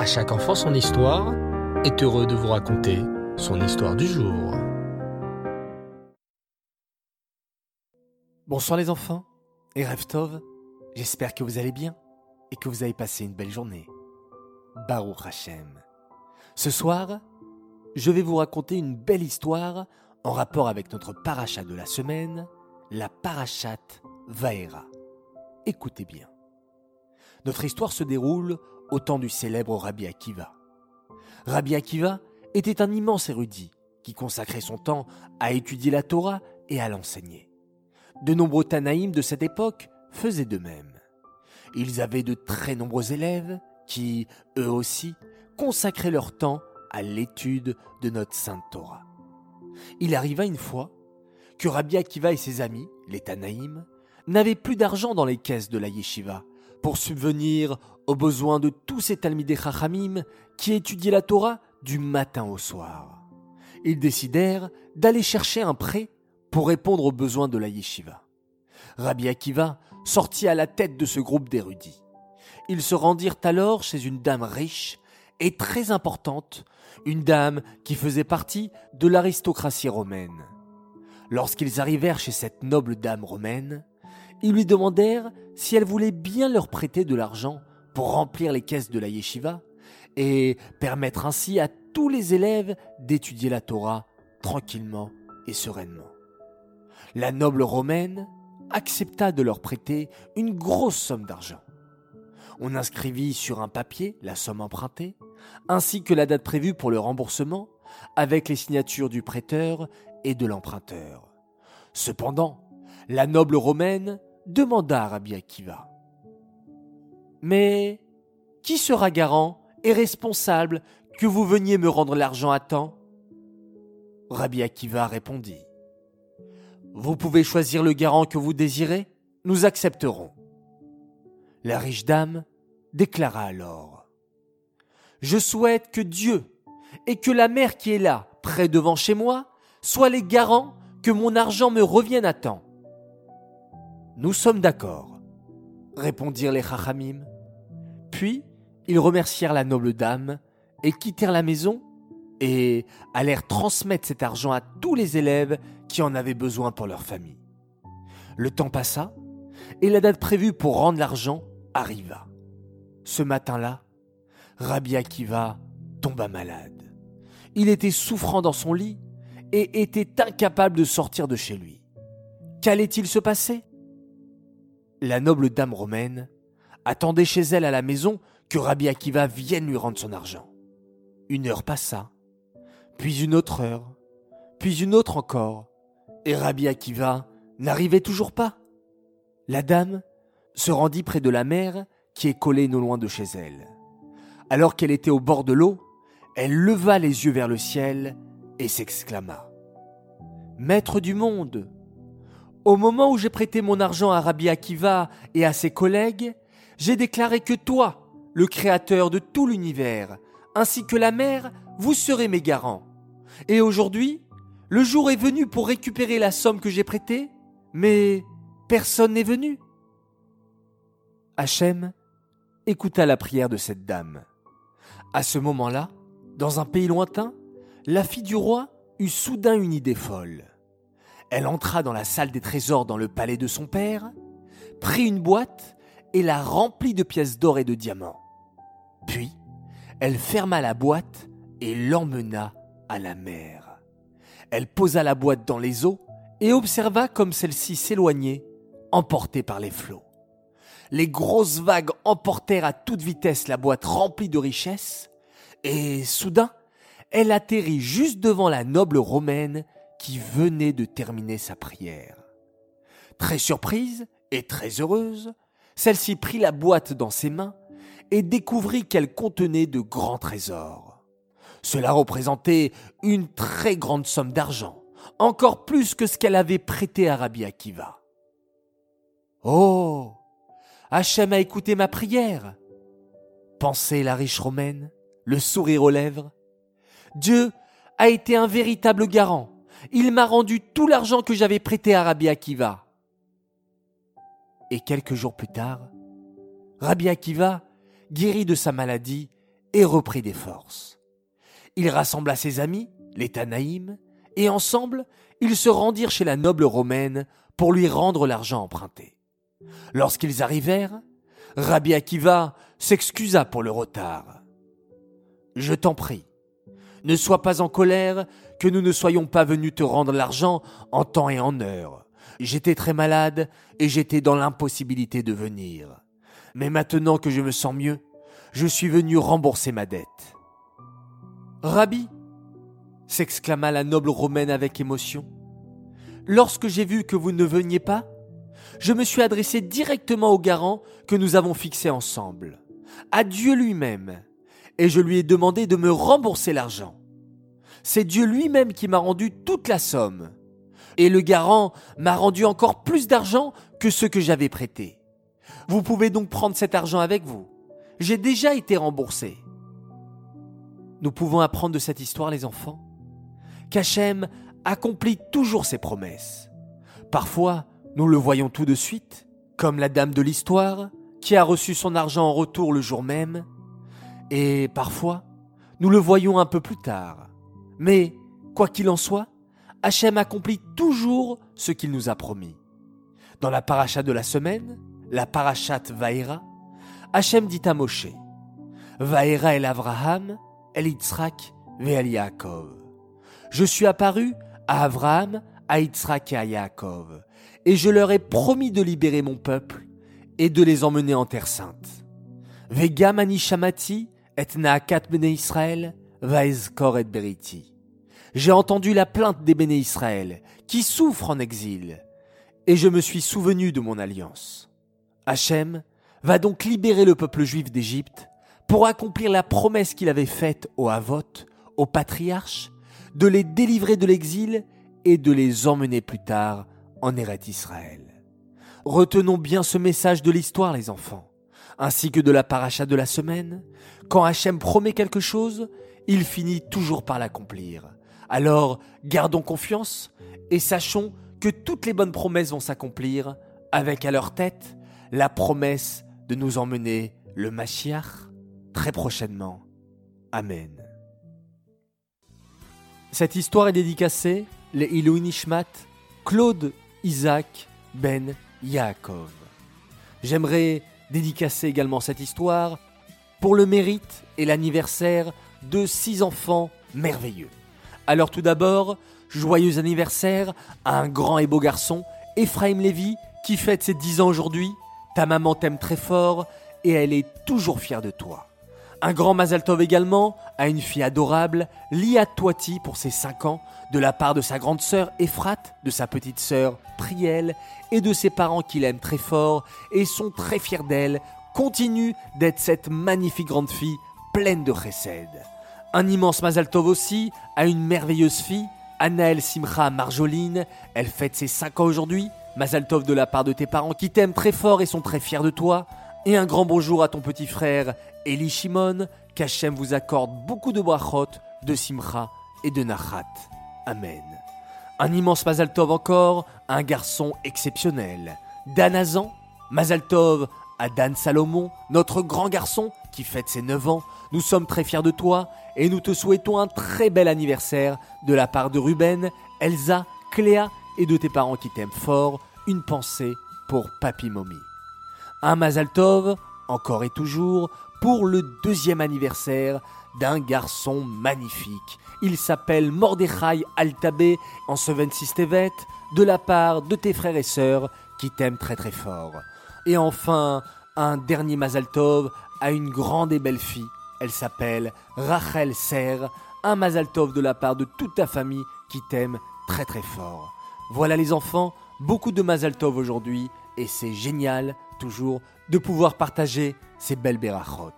À chaque enfant son histoire est heureux de vous raconter son histoire du jour. Bonsoir les enfants et Reftov, j'espère que vous allez bien et que vous avez passé une belle journée. Baruch Hashem. Ce soir, je vais vous raconter une belle histoire en rapport avec notre parachat de la semaine, la parachat Vaera. Écoutez bien. Notre histoire se déroule au temps du célèbre Rabbi Akiva. Rabbi Akiva était un immense érudit qui consacrait son temps à étudier la Torah et à l'enseigner. De nombreux Tanaïm de cette époque faisaient de même. Ils avaient de très nombreux élèves qui, eux aussi, consacraient leur temps à l'étude de notre Sainte Torah. Il arriva une fois que Rabbi Akiva et ses amis, les Tanaïm, n'avaient plus d'argent dans les caisses de la yeshiva pour subvenir aux besoins de tous ces Talmidei Chachamim qui étudiaient la Torah du matin au soir. Ils décidèrent d'aller chercher un prêt pour répondre aux besoins de la yeshiva. Rabbi Akiva sortit à la tête de ce groupe d'érudits. Ils se rendirent alors chez une dame riche et très importante, une dame qui faisait partie de l'aristocratie romaine. Lorsqu'ils arrivèrent chez cette noble dame romaine, ils lui demandèrent si elle voulait bien leur prêter de l'argent pour remplir les caisses de la yeshiva et permettre ainsi à tous les élèves d'étudier la Torah tranquillement et sereinement. La noble romaine accepta de leur prêter une grosse somme d'argent. On inscrivit sur un papier la somme empruntée, ainsi que la date prévue pour le remboursement, avec les signatures du prêteur et de l'emprunteur. Cependant, la noble romaine demanda Rabbi Akiva. Mais qui sera garant et responsable que vous veniez me rendre l'argent à temps? Rabbi Akiva répondit. Vous pouvez choisir le garant que vous désirez, nous accepterons. La riche dame déclara alors. Je souhaite que Dieu et que la mère qui est là, près devant chez moi, soient les garants que mon argent me revienne à temps. Nous sommes d'accord, répondirent les Chachamim. Puis ils remercièrent la noble dame et quittèrent la maison et allèrent transmettre cet argent à tous les élèves qui en avaient besoin pour leur famille. Le temps passa et la date prévue pour rendre l'argent arriva. Ce matin-là, Rabbi Akiva tomba malade. Il était souffrant dans son lit et était incapable de sortir de chez lui. Qu'allait-il se passer? La noble dame romaine attendait chez elle à la maison que Rabbi Akiva vienne lui rendre son argent. Une heure passa, puis une autre heure, puis une autre encore, et Rabbi Akiva n'arrivait toujours pas. La dame se rendit près de la mer qui est collée non loin de chez elle. Alors qu'elle était au bord de l'eau, elle leva les yeux vers le ciel et s'exclama Maître du monde, au moment où j'ai prêté mon argent à Rabbi Akiva et à ses collègues, j'ai déclaré que toi, le créateur de tout l'univers, ainsi que la mer, vous serez mes garants. Et aujourd'hui, le jour est venu pour récupérer la somme que j'ai prêtée, mais personne n'est venu. Hachem écouta la prière de cette dame. À ce moment-là, dans un pays lointain, la fille du roi eut soudain une idée folle. Elle entra dans la salle des trésors dans le palais de son père, prit une boîte et la remplit de pièces d'or et de diamants. Puis, elle ferma la boîte et l'emmena à la mer. Elle posa la boîte dans les eaux et observa comme celle-ci s'éloignait, emportée par les flots. Les grosses vagues emportèrent à toute vitesse la boîte remplie de richesses, et soudain, elle atterrit juste devant la noble romaine qui venait de terminer sa prière. Très surprise et très heureuse, celle-ci prit la boîte dans ses mains et découvrit qu'elle contenait de grands trésors. Cela représentait une très grande somme d'argent, encore plus que ce qu'elle avait prêté à Rabbi Akiva. Oh Hachem a écouté ma prière pensait la riche romaine, le sourire aux lèvres. Dieu a été un véritable garant il m'a rendu tout l'argent que j'avais prêté à Rabbi Akiva. Et quelques jours plus tard, Rabbi Akiva guérit de sa maladie et reprit des forces. Il rassembla ses amis, les Tanaïm, et ensemble, ils se rendirent chez la noble romaine pour lui rendre l'argent emprunté. Lorsqu'ils arrivèrent, Rabbi Akiva s'excusa pour le retard. Je t'en prie, ne sois pas en colère que nous ne soyons pas venus te rendre l'argent en temps et en heure. J'étais très malade et j'étais dans l'impossibilité de venir. Mais maintenant que je me sens mieux, je suis venu rembourser ma dette. Rabbi, s'exclama la noble romaine avec émotion, lorsque j'ai vu que vous ne veniez pas, je me suis adressé directement au garant que nous avons fixé ensemble, à Dieu lui-même, et je lui ai demandé de me rembourser l'argent. C'est Dieu lui-même qui m'a rendu toute la somme, et le garant m'a rendu encore plus d'argent que ce que j'avais prêté. Vous pouvez donc prendre cet argent avec vous. J'ai déjà été remboursé. Nous pouvons apprendre de cette histoire, les enfants, qu'Hachem accomplit toujours ses promesses. Parfois, nous le voyons tout de suite, comme la dame de l'histoire, qui a reçu son argent en retour le jour même, et parfois, nous le voyons un peu plus tard. Mais, quoi qu'il en soit, Hachem accomplit toujours ce qu'il nous a promis. Dans la paracha de la semaine, la parachat Vaïra, Hachem dit à Moshe, Vaïra el Avraham, el Yitzhak, ve Yaakov. Je suis apparu à Avraham, à Yitzhak et à Yaakov, et je leur ai promis de libérer mon peuple et de les emmener en terre sainte. Vegam anishamati et naakat Israël, et beriti. J'ai entendu la plainte des béné Israël, qui souffrent en exil, et je me suis souvenu de mon alliance. Hachem va donc libérer le peuple juif d'Égypte pour accomplir la promesse qu'il avait faite aux Havot, aux patriarches, de les délivrer de l'exil et de les emmener plus tard en Eret Israël. Retenons bien ce message de l'histoire, les enfants, ainsi que de la paracha de la semaine. Quand Hachem promet quelque chose, il finit toujours par l'accomplir. Alors, gardons confiance et sachons que toutes les bonnes promesses vont s'accomplir avec à leur tête la promesse de nous emmener le Mashiach très prochainement. Amen. Cette histoire est dédicacée les Ilou Nishmat Claude Isaac Ben Yaakov. J'aimerais dédicacer également cette histoire pour le mérite et l'anniversaire de six enfants merveilleux. Alors tout d'abord, joyeux anniversaire à un grand et beau garçon, Ephraim Lévy, qui fête ses dix ans aujourd'hui. Ta maman t'aime très fort et elle est toujours fière de toi. Un grand Mazaltov également à une fille adorable, Lia Toiti pour ses 5 ans, de la part de sa grande sœur Ephrat, de sa petite sœur Priel et de ses parents qui l'aiment très fort et sont très fiers d'elle, continue d'être cette magnifique grande fille pleine de chesed. Un immense Mazaltov aussi à une merveilleuse fille, Anaël Simcha Marjoline, elle fête ses 5 ans aujourd'hui, Mazaltov de la part de tes parents qui t'aiment très fort et sont très fiers de toi, et un grand bonjour à ton petit frère Eli Shimon, qu'Hachem vous accorde beaucoup de brachot, de simcha et de nachat. Amen. Un immense Mazaltov encore, un garçon exceptionnel. Danazan, Mazaltov à Dan Salomon, notre grand garçon qui fête ses 9 ans. Nous sommes très fiers de toi et nous te souhaitons un très bel anniversaire de la part de Ruben, Elsa, Cléa et de tes parents qui t'aiment fort. Une pensée pour Papy Mommy. Un Mazaltov, encore et toujours, pour le deuxième anniversaire d'un garçon magnifique. Il s'appelle Mordechai Altabé en 26 Tevet, de la part de tes frères et sœurs qui t'aiment très très fort. Et enfin, un dernier Mazaltov à une grande et belle fille. Elle s'appelle Rachel Serre, un Mazaltov de la part de toute ta famille qui t'aime très très fort. Voilà les enfants, beaucoup de Mazaltov aujourd'hui et c'est génial toujours de pouvoir partager ces belles berachot.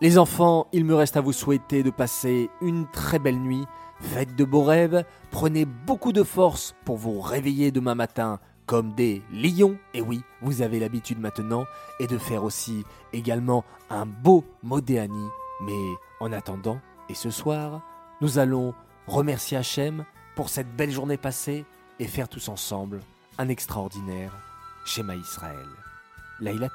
Les enfants, il me reste à vous souhaiter de passer une très belle nuit. Faites de beaux rêves, prenez beaucoup de force pour vous réveiller demain matin comme des lions, et oui, vous avez l'habitude maintenant, et de faire aussi également un beau Modéani. Mais en attendant, et ce soir, nous allons remercier Hachem pour cette belle journée passée et faire tous ensemble un extraordinaire schéma Israël. Laïla.